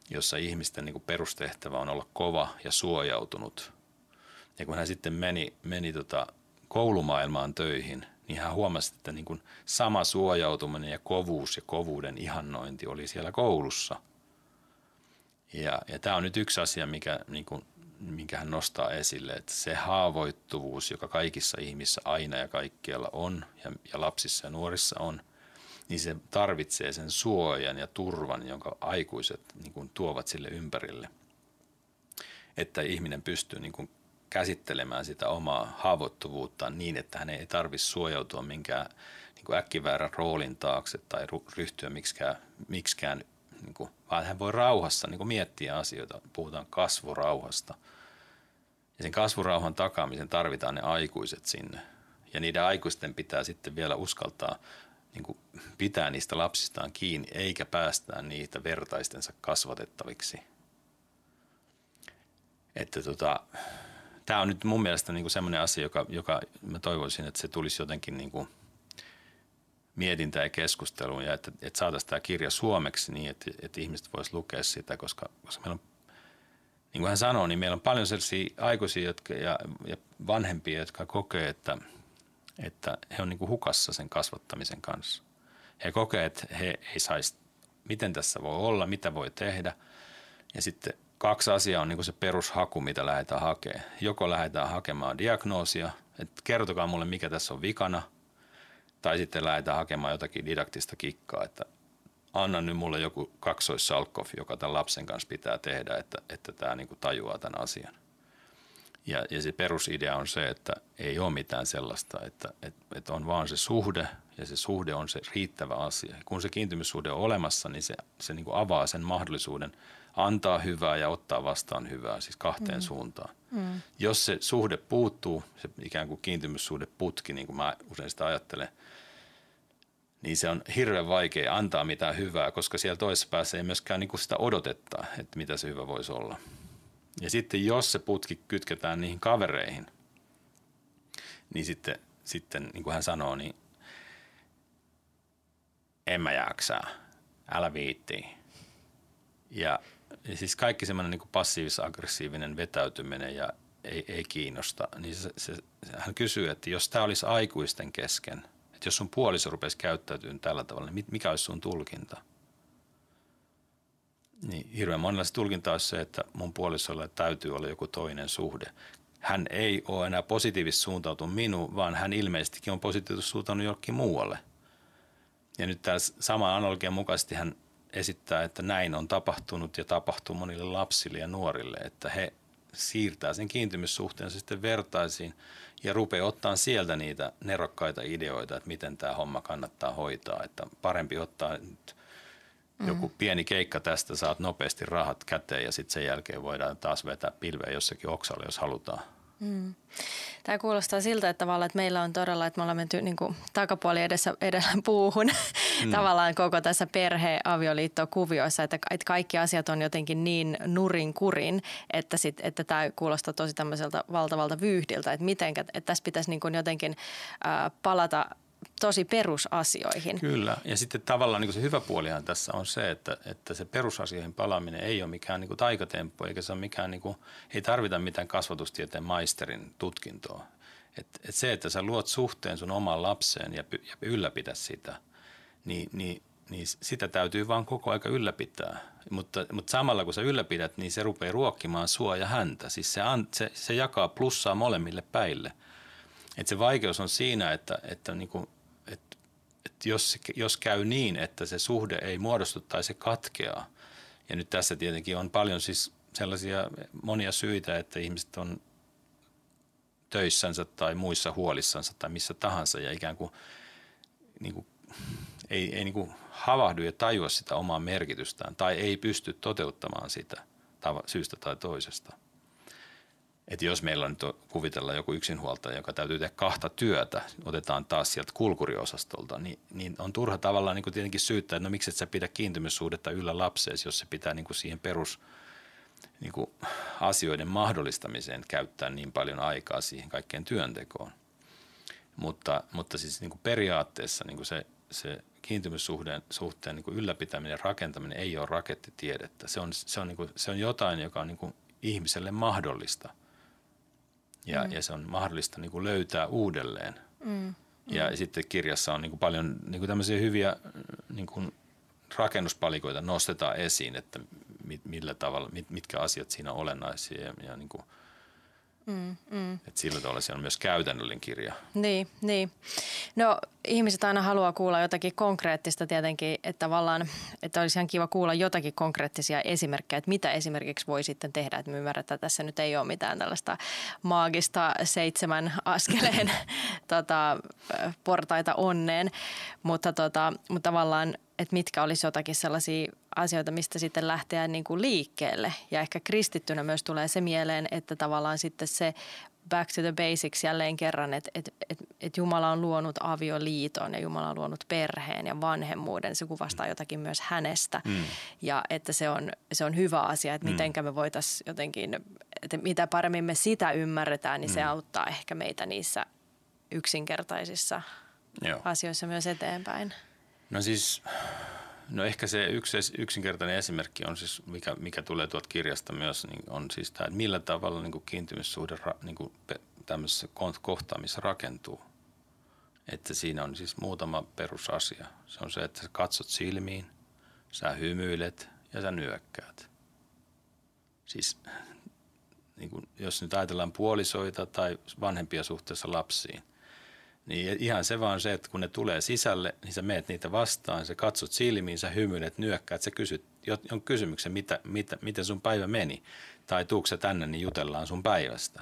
jossa ihmisten niin kuin perustehtävä on olla kova ja suojautunut. Ja kun hän sitten meni, meni tota koulumaailmaan töihin – niin hän huomasi, että niin kuin sama suojautuminen ja kovuus ja kovuuden ihannointi oli siellä koulussa. Ja, ja tämä on nyt yksi asia, mikä, niin kuin, minkä hän nostaa esille, että se haavoittuvuus, joka kaikissa ihmissä aina ja kaikkialla on ja, ja lapsissa ja nuorissa on, niin se tarvitsee sen suojan ja turvan, jonka aikuiset niin kuin, tuovat sille ympärille. Että ihminen pystyy niin kuin, käsittelemään sitä omaa haavoittuvuuttaan niin, että hän ei tarvitse suojautua minkään niin kuin äkkiväärän roolin taakse tai ryhtyä miksikään, miksikään niin kuin, vaan hän voi rauhassa niin kuin miettiä asioita. Puhutaan kasvurauhasta. Ja sen kasvurauhan takaamisen tarvitaan ne aikuiset sinne. Ja niiden aikuisten pitää sitten vielä uskaltaa niin kuin pitää niistä lapsistaan kiinni, eikä päästää niitä vertaistensa kasvatettaviksi. Että tota, tämä on nyt mun mielestä niin semmoinen asia, joka, joka mä toivoisin, että se tulisi jotenkin niin kuin mietintään ja keskusteluun ja että, että saataisiin tämä kirja suomeksi niin, että, että ihmiset voisivat lukea sitä, koska, koska meillä on, niin kuin hän sanoi, niin meillä on paljon sellaisia aikuisia jotka, ja, ja vanhempia, jotka kokee, että, että he on niin kuin hukassa sen kasvattamisen kanssa. He kokee, että he ei saisi, miten tässä voi olla, mitä voi tehdä. Ja sitten kaksi asiaa on niin se perushaku, mitä lähdetään hakemaan. Joko lähdetään hakemaan diagnoosia, että kertokaa mulle, mikä tässä on vikana, tai sitten lähdetään hakemaan jotakin didaktista kikkaa, että anna nyt mulle joku kaksoissalkkof, joka tämän lapsen kanssa pitää tehdä, että, että tämä niin tajuaa tämän asian. Ja, ja se perusidea on se, että ei ole mitään sellaista, että, että, että on vaan se suhde ja se suhde on se riittävä asia. Kun se kiintymyssuhde on olemassa, niin se, se niin avaa sen mahdollisuuden – antaa hyvää ja ottaa vastaan hyvää, siis kahteen mm. suuntaan. Mm. Jos se suhde puuttuu, se ikään kuin kiintymyssuhde putki, niin kuin mä usein sitä ajattelen, niin se on hirveän vaikea antaa mitään hyvää, koska siellä toisessa päässä ei myöskään niin kuin sitä odotetta, että mitä se hyvä voisi olla. Ja sitten jos se putki kytketään niihin kavereihin, niin sitten, sitten niin kuin hän sanoo, niin en mä jaksaa, älä viittii. Ja ja siis kaikki semmoinen niin passiivis-aggressiivinen vetäytyminen ja ei, ei kiinnosta, niin se, se, hän kysyy, että jos tämä olisi aikuisten kesken, että jos sun puoliso rupesi käyttäytymään tällä tavalla, niin mikä olisi sun tulkinta? Niin hirveän monella se tulkinta olisi se, että mun puolisolla täytyy olla joku toinen suhde. Hän ei ole enää positiivisesti suuntautunut minuun, vaan hän ilmeisestikin on positiivisesti suuntautunut jollekin muualle. Ja nyt tämä sama analogian mukaisesti hän esittää, että näin on tapahtunut ja tapahtuu monille lapsille ja nuorille, että he siirtää sen kiintymyssuhteensa sitten vertaisiin ja rupeaa ottaa sieltä niitä nerokkaita ideoita, että miten tämä homma kannattaa hoitaa. Että parempi ottaa nyt joku mm. pieni keikka tästä, saat nopeasti rahat käteen ja sitten sen jälkeen voidaan taas vetää pilveä jossakin oksalle, jos halutaan. Mm. Tämä kuulostaa siltä, että tavallaan että meillä on todella, että me ollaan menty niin kuin, takapuoli edessä, edellä puuhun mm. tavallaan koko tässä perhe-avioliitto-kuvioissa, että, että kaikki asiat on jotenkin niin nurin kurin, että, sit, että tämä kuulostaa tosi tämmöiseltä valtavalta vyyhdiltä, että miten, että tässä pitäisi niin kuin jotenkin äh, palata tosi perusasioihin. Kyllä, ja sitten tavallaan niin se hyvä puolihan tässä on se, että, että se perusasioihin palaaminen ei ole mikään niin kuin taikatemppu, eikä se ole mikään, niin kuin, ei tarvita mitään kasvatustieteen maisterin tutkintoa. Et, et se, että sä luot suhteen sun omaan lapseen ja, ja ylläpitä sitä, niin, niin, niin sitä täytyy vaan koko aika ylläpitää. Mutta, mutta samalla kun sä ylläpidät, niin se rupeaa ruokkimaan sua ja häntä. Siis se, se, se jakaa plussaa molemmille päille. Et se vaikeus on siinä, että, että niin kuin että jos, jos käy niin, että se suhde ei muodostu tai se katkeaa, ja nyt tässä tietenkin on paljon siis sellaisia monia syitä, että ihmiset on töissänsä tai muissa huolissansa tai missä tahansa ja ikään kuin, niin kuin ei, ei niin kuin havahdu ja tajua sitä omaa merkitystään tai ei pysty toteuttamaan sitä syystä tai toisesta – että jos meillä on nyt kuvitella joku yksinhuoltaja, joka täytyy tehdä kahta työtä, otetaan taas sieltä kulkuriosastolta, niin, niin on turha tavallaan niin kuin tietenkin syyttää, että no miksi et sä pidä kiintymyssuhdetta yllä lapseesi, jos se pitää niin kuin siihen perus niin kuin asioiden mahdollistamiseen käyttää niin paljon aikaa siihen kaikkeen työntekoon. Mutta, mutta siis niin kuin periaatteessa niin kuin se, se kiintymyssuhteen suhteen niin kuin ylläpitäminen ja rakentaminen ei ole rakettitiedettä. Se on, se on, niin kuin, se on jotain, joka on niin kuin ihmiselle mahdollista – ja, mm. ja se on mahdollista niin kuin löytää uudelleen. Mm. Mm. Ja sitten kirjassa on niin kuin paljon niin kuin tämmöisiä hyviä niin kuin rakennuspalikoita nostetaan esiin, että mit, millä tavalla, mit, mitkä asiat siinä on olennaisia ja, ja niin kuin Mm, mm. Et sillä tavalla se on myös käytännöllinen kirja. Niin, niin. No ihmiset aina haluaa kuulla jotakin konkreettista tietenkin, että tavallaan, että olisi ihan kiva kuulla jotakin konkreettisia esimerkkejä, että mitä esimerkiksi voi sitten tehdä, että me ymmärretään, että tässä nyt ei ole mitään tällaista maagista seitsemän askeleen tota, portaita onneen, mutta, tota, mutta tavallaan, että mitkä olisi jotakin sellaisia asioita, mistä sitten lähteä niin kuin liikkeelle. Ja ehkä kristittynä myös tulee se mieleen, että tavallaan sitten se back to the basics jälleen kerran, että että että että Jumala on luonut avioliiton ja Jumala on luonut perheen ja vanhemmuuden. Se kuvastaa jotakin myös hänestä mm. ja että se on, se on hyvä asia, että mm. miten me voitaisiin jotenkin, että mitä paremmin me sitä ymmärretään, niin mm. se auttaa ehkä meitä niissä yksinkertaisissa Joo. asioissa myös eteenpäin. No siis No ehkä se yksi yksinkertainen esimerkki on siis, mikä, mikä tulee tuolta kirjasta myös, niin on siis tämä, että millä tavalla niin kuin kiintymyssuhde niin kuin tämmöisessä kohtaamissa rakentuu. Että siinä on siis muutama perusasia. Se on se, että sä katsot silmiin, sä hymyilet ja sä nyökkäät. Siis niin kuin, jos nyt ajatellaan puolisoita tai vanhempia suhteessa lapsiin, niin ihan se vaan se, että kun ne tulee sisälle, niin sä meet niitä vastaan, sä katsot silmiin, sä hymyilet, nyökkäät, sä kysyt jonkun kysymyksen, mitä, mitä, miten sun päivä meni. Tai tuukse tänne, niin jutellaan sun päivästä.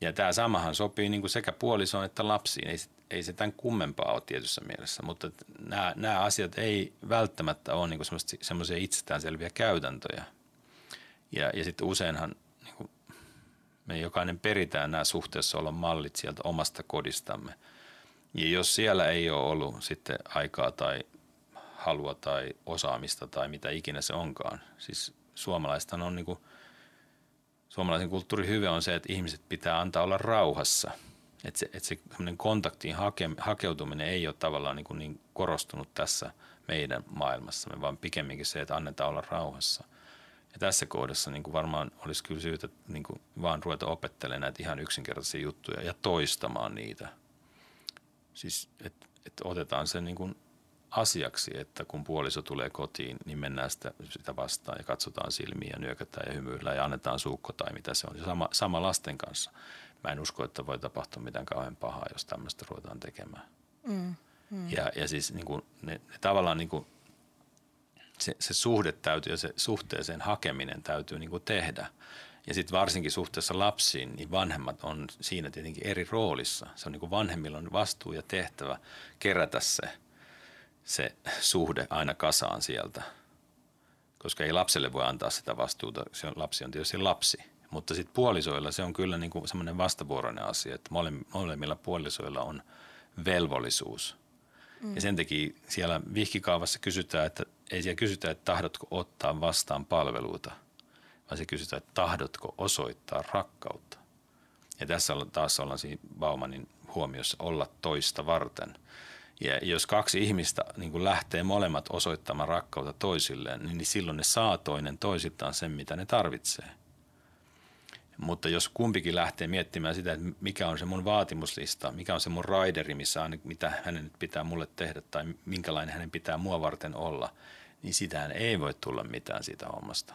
Ja tämä samahan sopii niin kuin sekä puolisoon että lapsiin. Ei, ei se tämän kummempaa ole tietyssä mielessä, mutta nämä, nämä asiat ei välttämättä ole niin semmoisia itsestäänselviä käytäntöjä. Ja, ja sitten useinhan me jokainen peritään nämä suhteessa olla mallit sieltä omasta kodistamme. Ja jos siellä ei ole ollut sitten aikaa tai halua tai osaamista tai mitä ikinä se onkaan. Siis suomalaista on niin kuin, suomalaisen kulttuurin hyve on se, että ihmiset pitää antaa olla rauhassa. Että se, että se kontaktiin hake, hakeutuminen ei ole tavallaan niin, kuin niin korostunut tässä meidän maailmassamme, vaan pikemminkin se, että annetaan olla rauhassa – ja tässä kohdassa niin kuin varmaan olisi kyllä syytä niin kuin vaan ruveta opettelemaan näitä ihan yksinkertaisia juttuja ja toistamaan niitä. Siis, että et otetaan se niin kuin asiaksi, että kun puoliso tulee kotiin, niin mennään sitä, sitä vastaan ja katsotaan silmiä ja nyökätään ja hymyillään ja annetaan suukko tai mitä se on. Ja sama, sama lasten kanssa. Mä en usko, että voi tapahtua mitään kauhean pahaa, jos tämmöistä ruvetaan tekemään. Mm, mm. Ja, ja siis niin kuin, ne, ne tavallaan niin kuin – se, se suhde täytyy ja se suhteeseen hakeminen täytyy niin kuin tehdä. Ja sitten varsinkin suhteessa lapsiin, niin vanhemmat on siinä tietenkin eri roolissa. Se on niin kuin vanhemmilla on vastuu ja tehtävä kerätä se, se suhde aina kasaan sieltä. Koska ei lapselle voi antaa sitä vastuuta, se on, lapsi on tietysti lapsi. Mutta sitten puolisoilla se on kyllä niin kuin semmoinen vastavuoroinen asia, että molemmilla puolisoilla on velvollisuus. Mm. Ja sen takia siellä vihkikaavassa kysytään, että ei siellä kysytä, että tahdotko ottaa vastaan palveluita, vaan se kysytään, että tahdotko osoittaa rakkautta. Ja tässä taas ollaan siinä Baumanin huomiossa olla toista varten. Ja jos kaksi ihmistä niin kuin lähtee molemmat osoittamaan rakkautta toisilleen, niin silloin ne saa toinen toisiltaan sen, mitä ne tarvitsee. Mutta jos kumpikin lähtee miettimään sitä, että mikä on se mun vaatimuslista, mikä on se mun raideri, missä on, mitä hänen pitää mulle tehdä tai minkälainen hänen pitää mua varten olla – niin sitähän ei voi tulla mitään siitä hommasta.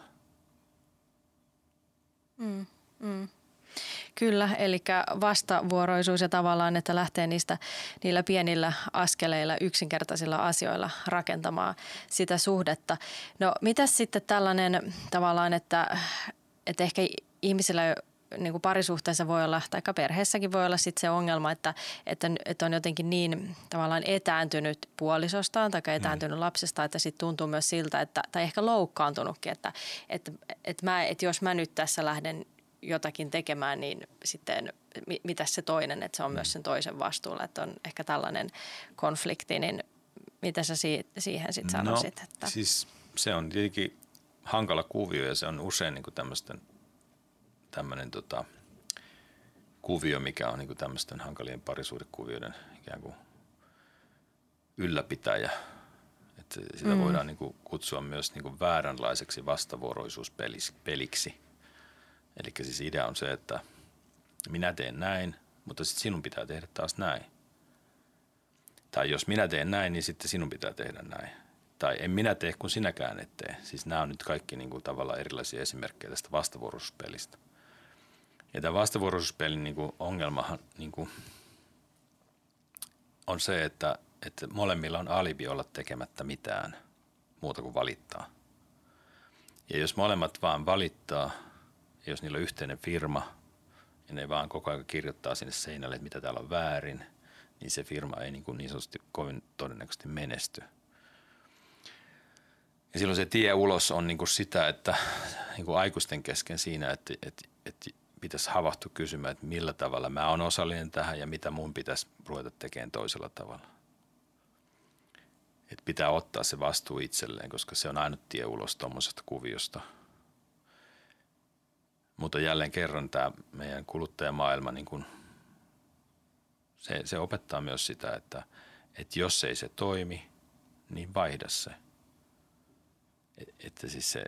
Mm, mm. Kyllä, eli vastavuoroisuus ja tavallaan, että lähtee niistä niillä pienillä askeleilla, yksinkertaisilla asioilla rakentamaan sitä suhdetta. No mitä sitten tällainen tavallaan, että, että ehkä ihmisillä niin kuin parisuhteessa voi olla, tai perheessäkin voi olla sit se ongelma, että, että, että on jotenkin niin tavallaan etääntynyt puolisostaan tai etääntynyt mm. lapsesta, että sitten tuntuu myös siltä, että, tai ehkä loukkaantunutkin, että, että, että, mä, että jos mä nyt tässä lähden jotakin tekemään, niin sitten mitä se toinen, että se on mm. myös sen toisen vastuulla, että on ehkä tällainen konflikti, niin mitä sä si- siihen sitten sanoisit? No, että? siis se on tietenkin hankala kuvio ja se on usein niin tämmöisten – tämmöinen tota, kuvio, mikä on niin tämmöisten hankalien parisuudekuvioiden ikään kuin ylläpitäjä. Että sitä mm. voidaan niin kuin kutsua myös niin kuin vääränlaiseksi vastavuoroisuuspeliksi. Eli siis idea on se, että minä teen näin, mutta sitten sinun pitää tehdä taas näin. Tai jos minä teen näin, niin sitten sinun pitää tehdä näin. Tai en minä tee, kun sinäkään et tee. Siis nämä on nyt kaikki niin kuin tavallaan erilaisia esimerkkejä tästä vastavuoroisuuspelistä. Ja tämä vastavuoroisuuspelin niin kuin ongelmahan niin kuin on se, että, että molemmilla on alibi olla tekemättä mitään muuta kuin valittaa. Ja jos molemmat vaan valittaa, ja jos niillä on yhteinen firma, ja ne vaan koko ajan kirjoittaa sinne seinälle, että mitä täällä on väärin, niin se firma ei niin, kuin niin sanotusti kovin todennäköisesti menesty. Ja silloin se tie ulos on niin kuin sitä, että niin kuin aikuisten kesken siinä, että, että, että pitäisi havahtua kysymään, että millä tavalla mä oon osallinen tähän ja mitä mun pitäisi ruveta tekemään toisella tavalla. Että pitää ottaa se vastuu itselleen, koska se on ainut tie ulos tuommoisesta kuviosta. Mutta jälleen kerran tämä meidän kuluttajamaailma, niin kun, se, se opettaa myös sitä, että, että jos ei se toimi, niin vaihda se. Et, että siis se,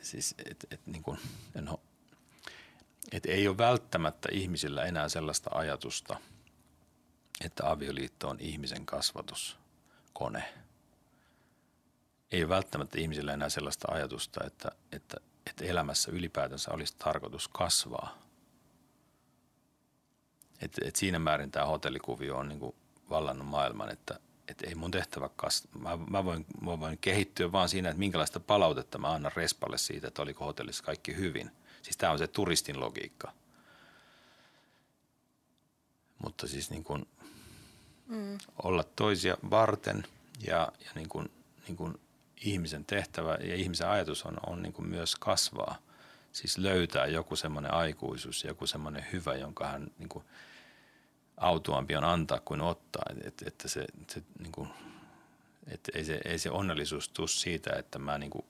siis, et, et, niin kun, no, et ei ole välttämättä ihmisillä enää sellaista ajatusta, että avioliitto on ihmisen kasvatuskone. Ei ole välttämättä ihmisillä enää sellaista ajatusta, että, että, että elämässä ylipäätänsä olisi tarkoitus kasvaa. Et, et siinä määrin tämä hotellikuvio on niinku vallannut maailman, että et ei mun tehtävä kasvaa. Mä, mä, voin, mä voin kehittyä vaan siinä, että minkälaista palautetta mä annan Respalle siitä, että oliko hotellissa kaikki hyvin – Siis tämä on se turistin logiikka. Mutta siis niin kuin mm. olla toisia varten ja, ja niin kuin, niin kuin ihmisen tehtävä ja ihmisen ajatus on, on niin kuin myös kasvaa. Siis löytää joku semmoinen aikuisuus, joku semmoinen hyvä, jonka hän niin kuin autuampi on antaa kuin ottaa. Että, että se, se, niin kuin, että ei, se, ei se onnellisuus tule siitä, että mä niin kuin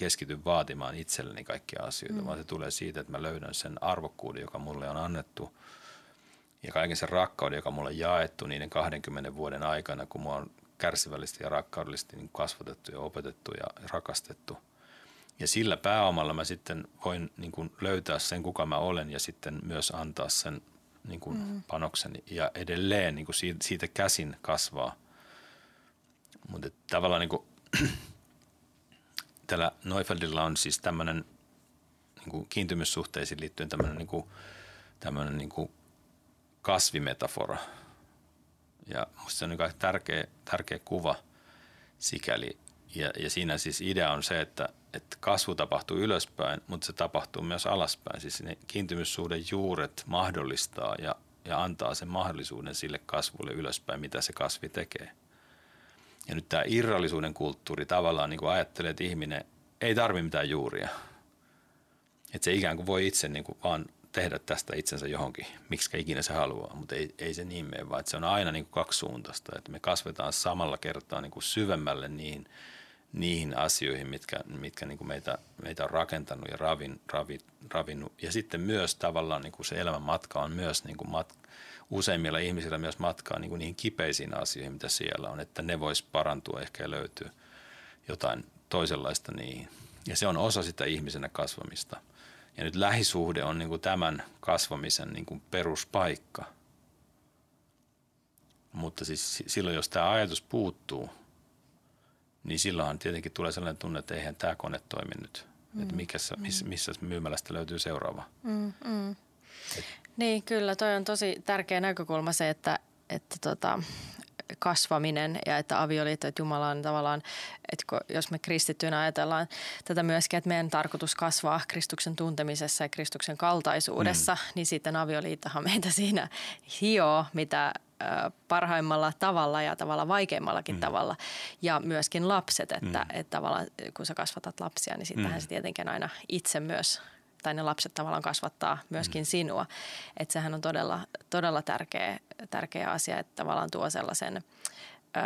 keskity vaatimaan itselleni kaikkia asioita, mm. vaan se tulee siitä, että mä löydän sen arvokkuuden, joka mulle on annettu ja kaiken sen rakkauden, joka mulle on jaettu niiden 20 vuoden aikana, kun mua on kärsivällisesti ja rakkaudellisesti niin kasvatettu ja opetettu ja rakastettu. Ja sillä pääomalla mä sitten voin niin kuin löytää sen, kuka mä olen ja sitten myös antaa sen niin kuin mm. panokseni ja edelleen niin kuin siitä, siitä käsin kasvaa. Mutta tavallaan niin kuin tällä Neufeldilla on siis tämmöinen niin kiintymyssuhteisiin liittyen tämmöinen, niin kuin, tämmöinen niin kuin kasvimetafora. Ja musta se on niin tärkeä, tärkeä kuva sikäli. Ja, ja siinä siis idea on se, että, että kasvu tapahtuu ylöspäin, mutta se tapahtuu myös alaspäin. Siis ne kiintymyssuhden juuret mahdollistaa ja, ja antaa sen mahdollisuuden sille kasvulle ylöspäin, mitä se kasvi tekee. Ja nyt tämä irrallisuuden kulttuuri tavallaan niin kuin ajattelee, että ihminen ei tarvitse mitään juuria. Että se ikään kuin voi itse niin kuin vaan tehdä tästä itsensä johonkin, miksi ikinä se haluaa, mutta ei, ei se niin mene, vaan se on aina niin kuin kaksisuuntaista, että me kasvetaan samalla kertaa niin kuin syvemmälle niihin, niihin asioihin, mitkä, mitkä niin kuin meitä, meitä on rakentanut ja ravin, ravi, ravinnut. Ja sitten myös tavallaan niin kuin se elämän matka on myös niin kuin mat, useimmilla ihmisillä myös matkaa niin kuin niihin kipeisiin asioihin, mitä siellä on, että ne vois parantua ehkä ja löytyä jotain toisenlaista niihin. Ja se on osa sitä ihmisenä kasvamista. Ja nyt lähisuhde on niin kuin tämän kasvamisen niin kuin peruspaikka. Mutta siis silloin, jos tämä ajatus puuttuu, niin silloinhan tietenkin tulee sellainen tunne, että eihän tämä kone toimi nyt. Mm. Että mikä, missä, missä myymälästä löytyy seuraava. Mm, mm. Et, niin, kyllä. Toi on tosi tärkeä näkökulma se, että, että tota, kasvaminen ja että avioliitto, että Jumala on tavallaan, että jos me kristittyinä ajatellaan tätä myöskin, että meidän tarkoitus kasvaa Kristuksen tuntemisessa ja Kristuksen kaltaisuudessa, mm. niin sitten avioliittohan meitä siinä hioo, mitä parhaimmalla tavalla ja tavalla vaikeimmallakin mm. tavalla. Ja myöskin lapset, että, mm. että tavallaan kun sä kasvatat lapsia, niin sittenhän mm. se tietenkin aina itse myös tai ne lapset tavallaan kasvattaa myöskin mm. sinua. Että sehän on todella, todella tärkeä, tärkeä asia, että tavallaan tuo sellaisen, ö,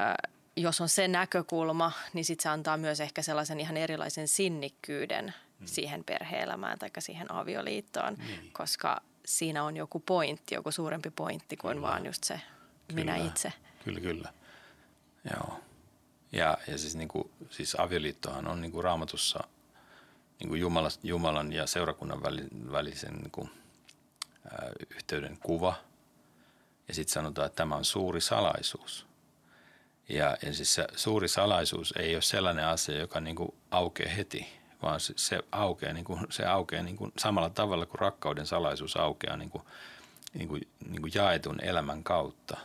jos on se näkökulma, niin sitten se antaa myös ehkä sellaisen ihan erilaisen sinnikkyyden mm. siihen perheelämään tai siihen avioliittoon, mm. koska siinä on joku pointti, joku suurempi pointti kuin kyllä. vaan just se kyllä. minä itse. Kyllä, kyllä. Joo. Ja, ja siis, niin kuin, siis avioliittohan on niin kuin raamatussa – niin kuin Jumalan, Jumalan ja seurakunnan välisen niin kuin, ää, yhteyden kuva. Ja sitten sanotaan, että tämä on suuri salaisuus. Ja, ja siis se suuri salaisuus ei ole sellainen asia, joka niin kuin aukeaa heti, vaan se, se aukeaa, niin kuin, se aukeaa niin kuin samalla tavalla kuin rakkauden salaisuus aukeaa niin kuin, niin kuin, niin kuin jaetun elämän kautta.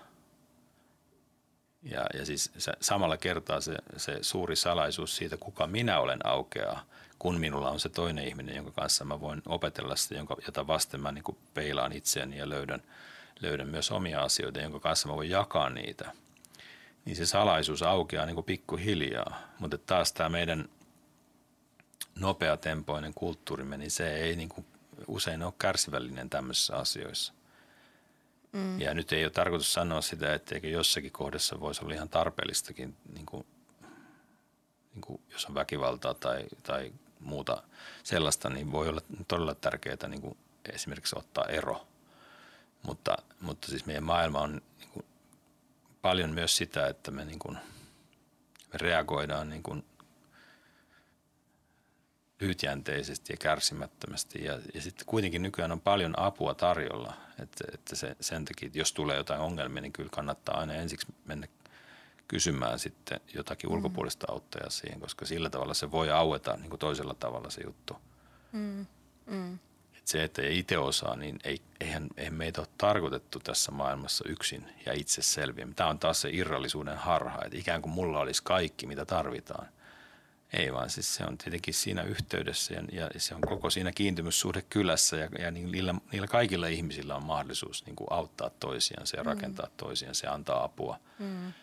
Ja, ja siis se, samalla kertaa se, se suuri salaisuus siitä, kuka minä olen aukeaa, kun minulla on se toinen ihminen, jonka kanssa mä voin opetella sitä, jonka, jota vasten mä niin kuin peilaan itseäni ja löydän, löydän myös omia asioita, jonka kanssa mä voin jakaa niitä. Niin se salaisuus aukeaa niin kuin pikkuhiljaa. Mutta taas tämä meidän nopeatempoinen kulttuurimme, niin se ei niin kuin usein ole kärsivällinen tämmöisissä asioissa. Mm. Ja nyt ei ole tarkoitus sanoa sitä, etteikö jossakin kohdassa voisi olla ihan tarpeellistakin, niin kuin, niin kuin jos on väkivaltaa tai, tai muuta sellaista, niin voi olla todella tärkeää niin kuin esimerkiksi ottaa ero. Mutta, mutta siis meidän maailma on niin kuin paljon myös sitä, että me, niin kuin, me reagoidaan niin kuin lyhytjänteisesti ja kärsimättömästi. Ja, ja sitten kuitenkin nykyään on paljon apua tarjolla, että, että se, sen takia, että jos tulee jotain ongelmia, niin kyllä kannattaa aina ensiksi mennä kysymään sitten jotakin mm. ulkopuolista auttajaa siihen, koska sillä tavalla se voi aueta niin kuin toisella tavalla se juttu. Mm. Mm. Et se, että ei itse osaa, niin ei, eihän, eihän meitä ole tarkoitettu tässä maailmassa yksin ja itse selviä. Tämä on taas se irrallisuuden harha, että ikään kuin mulla olisi kaikki, mitä tarvitaan. Ei vaan, siis se on tietenkin siinä yhteydessä ja, ja se on koko siinä kiintymyssuhde kylässä ja, ja niillä, niillä kaikilla ihmisillä on mahdollisuus niin kuin auttaa toisiansa ja mm. rakentaa toisiansa ja antaa apua. Mm.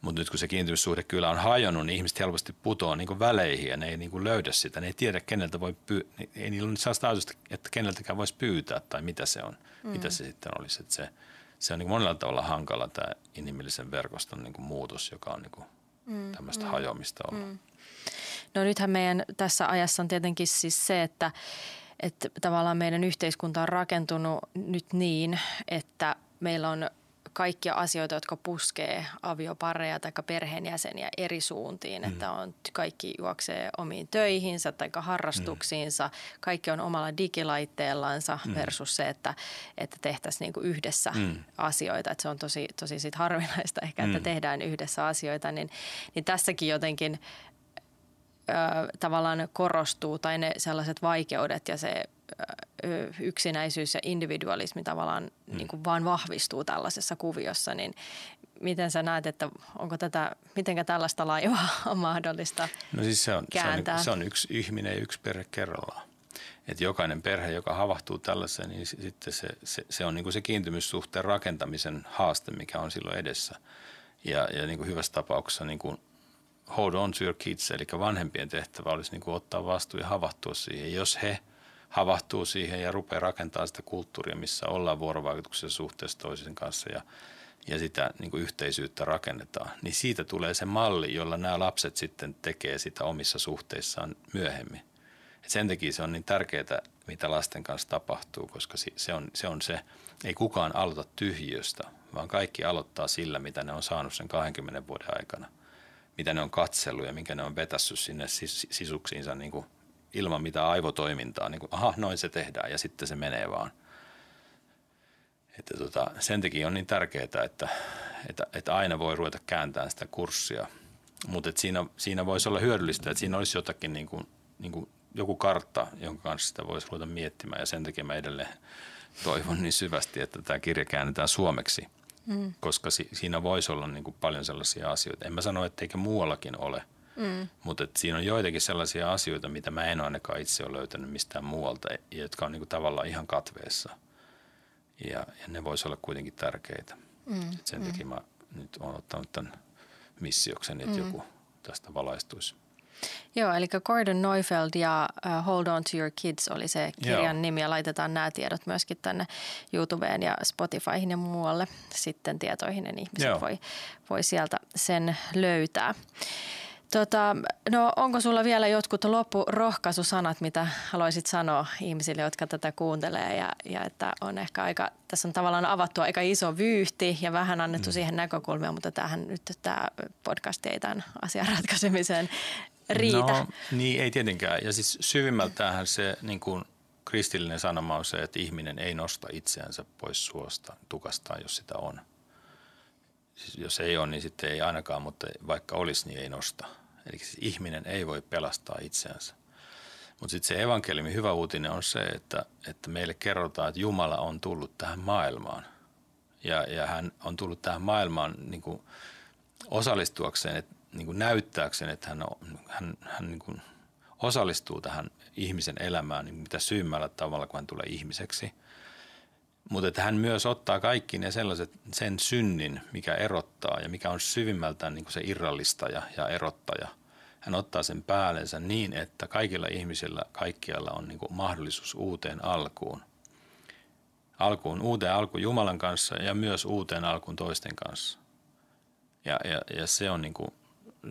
Mutta nyt kun se kiintymyssuhde kyllä on hajonnut, niin ihmiset helposti putoaa niin väleihin ja ne ei niin löydä sitä. Ne ei tiedä, keneltä voi pyy- ei niillä ole sellaista ajatusta, että keneltäkään voisi pyytää tai mitä se on, mm. mitä se sitten olisi. Että se, se on niin monella tavalla hankala tämä inhimillisen verkoston niin muutos, joka on niin mm. tämmöistä mm. hajoamista ollut. Mm. No nythän meidän tässä ajassa on tietenkin siis se, että, että tavallaan meidän yhteiskunta on rakentunut nyt niin, että meillä on kaikkia asioita, jotka puskee aviopareja tai perheenjäseniä eri suuntiin. Mm. Että on, kaikki juoksee omiin töihinsä tai harrastuksiinsa. Mm. Kaikki on omalla digilaitteellansa mm. versus se, että, että tehtäisiin niinku yhdessä mm. asioita. Että se on tosi, tosi sit harvinaista ehkä, että mm. tehdään yhdessä asioita. Niin, niin tässäkin jotenkin tavallaan korostuu tai ne sellaiset vaikeudet ja se yksinäisyys ja individualismi tavallaan mm. niin kuin vaan vahvistuu tällaisessa kuviossa, niin miten sä näet, että onko tätä, mitenkä tällaista laivaa on mahdollista No siis se on, kääntää? se on, se on yksi ihminen ja yksi perhe kerrallaan. Että jokainen perhe, joka havahtuu tällaiseen, niin sitten se, se, se on niin kuin se kiintymyssuhteen rakentamisen haaste, mikä on silloin edessä. Ja, ja niin kuin hyvässä tapauksessa niin kuin hold on to your kids, eli vanhempien tehtävä olisi niin kuin ottaa vastuu ja havahtua siihen. Jos he havahtuu siihen ja rupeaa rakentamaan sitä kulttuuria, missä ollaan vuorovaikutuksessa suhteessa toisen kanssa ja, ja sitä niin kuin yhteisyyttä rakennetaan, niin siitä tulee se malli, jolla nämä lapset sitten tekee sitä omissa suhteissaan myöhemmin. Et sen takia se on niin tärkeää, mitä lasten kanssa tapahtuu, koska se on, se on se, ei kukaan aloita tyhjiöstä, vaan kaikki aloittaa sillä, mitä ne on saanut sen 20 vuoden aikana – mitä ne on katsellut ja minkä ne on vetässyt sinne sis- sisuksiinsa niin kuin ilman mitään aivotoimintaa. Niin kuin, aha, noin se tehdään ja sitten se menee vaan. Että tota, sen takia on niin tärkeää, että, että, että aina voi ruveta kääntämään sitä kurssia. Mutta siinä, siinä voisi olla hyödyllistä, että siinä olisi jotakin niin kuin, niin kuin joku kartta, jonka kanssa sitä voisi ruveta miettimään. Ja sen takia mä edelleen toivon niin syvästi, että tämä kirja käännetään suomeksi – mm. koska si- siinä voisi olla niin kuin paljon sellaisia asioita. En mä sano, etteikö muuallakin ole, mm. mutta siinä on joitakin sellaisia asioita, mitä mä en ainakaan itse ole löytänyt mistään muualta, jotka on niin kuin tavallaan ihan katveessa. Ja, ja ne voisi olla kuitenkin tärkeitä. Mm. Sen mm. takia mä nyt olen ottanut tämän missiokseni, että mm. joku tästä valaistuisi. Joo, eli Gordon Neufeld ja uh, Hold On To Your Kids oli se kirjan Joo. nimi ja laitetaan nämä tiedot myöskin tänne YouTubeen ja Spotifyhin ja muualle sitten tietoihin, niin ihmiset voi, voi sieltä sen löytää. Tota, no onko sulla vielä jotkut loppurohkaisusanat, mitä haluaisit sanoa ihmisille, jotka tätä kuuntelee ja, ja että on ehkä aika, tässä on tavallaan avattu aika iso vyyhti ja vähän annettu mm. siihen näkökulmia, mutta tähän nyt tämä podcast ei tämän asian ratkaisemiseen riitä. No niin, ei tietenkään. Ja siis syvimmältähän se niin kuin kristillinen sanoma on se, että ihminen ei nosta itseänsä pois suosta tukastaan, jos sitä on. Siis jos ei ole, niin sitten ei ainakaan, mutta vaikka olisi, niin ei nosta. Eli siis ihminen ei voi pelastaa itseänsä. Mutta sitten se evankeliumin hyvä uutinen on se, että, että meille kerrotaan, että Jumala on tullut tähän maailmaan. Ja, ja hän on tullut tähän maailmaan niin kuin osallistuakseen, että, niin kuin näyttääkseen, että hän, on, hän, hän niin kuin osallistuu tähän ihmisen elämään niin mitä syymmällä tavalla, kun hän tulee ihmiseksi. Mutta että hän myös ottaa kaikki ne sellaiset, sen synnin, mikä erottaa ja mikä on syvimmältään niin kuin se irrallistaja ja erottaja. Hän ottaa sen päällensä niin, että kaikilla ihmisillä kaikkialla on niin kuin mahdollisuus uuteen alkuun. Alkuun, uuteen alkuun Jumalan kanssa ja myös uuteen alkuun toisten kanssa. Ja, ja, ja se on niin kuin,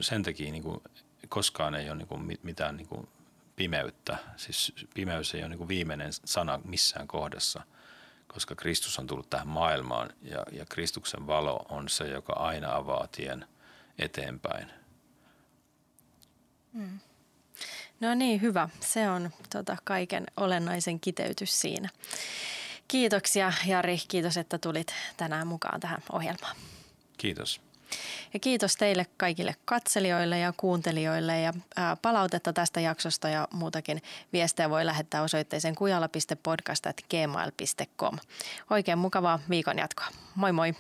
sen takia niin kuin, koskaan ei ole niin kuin mitään niin kuin pimeyttä. Siis pimeys ei ole niin kuin viimeinen sana missään kohdassa, koska Kristus on tullut tähän maailmaan ja, ja Kristuksen valo on se, joka aina avaa tien eteenpäin. Mm. No niin, hyvä. Se on tota, kaiken olennaisen kiteytys siinä. Kiitoksia Jari, kiitos että tulit tänään mukaan tähän ohjelmaan. Kiitos. Ja kiitos teille kaikille katselijoille ja kuuntelijoille ja palautetta tästä jaksosta ja muutakin viestejä voi lähettää osoitteeseen kujala.podcast.gmail.com. Oikein mukavaa viikon jatkoa. Moi moi!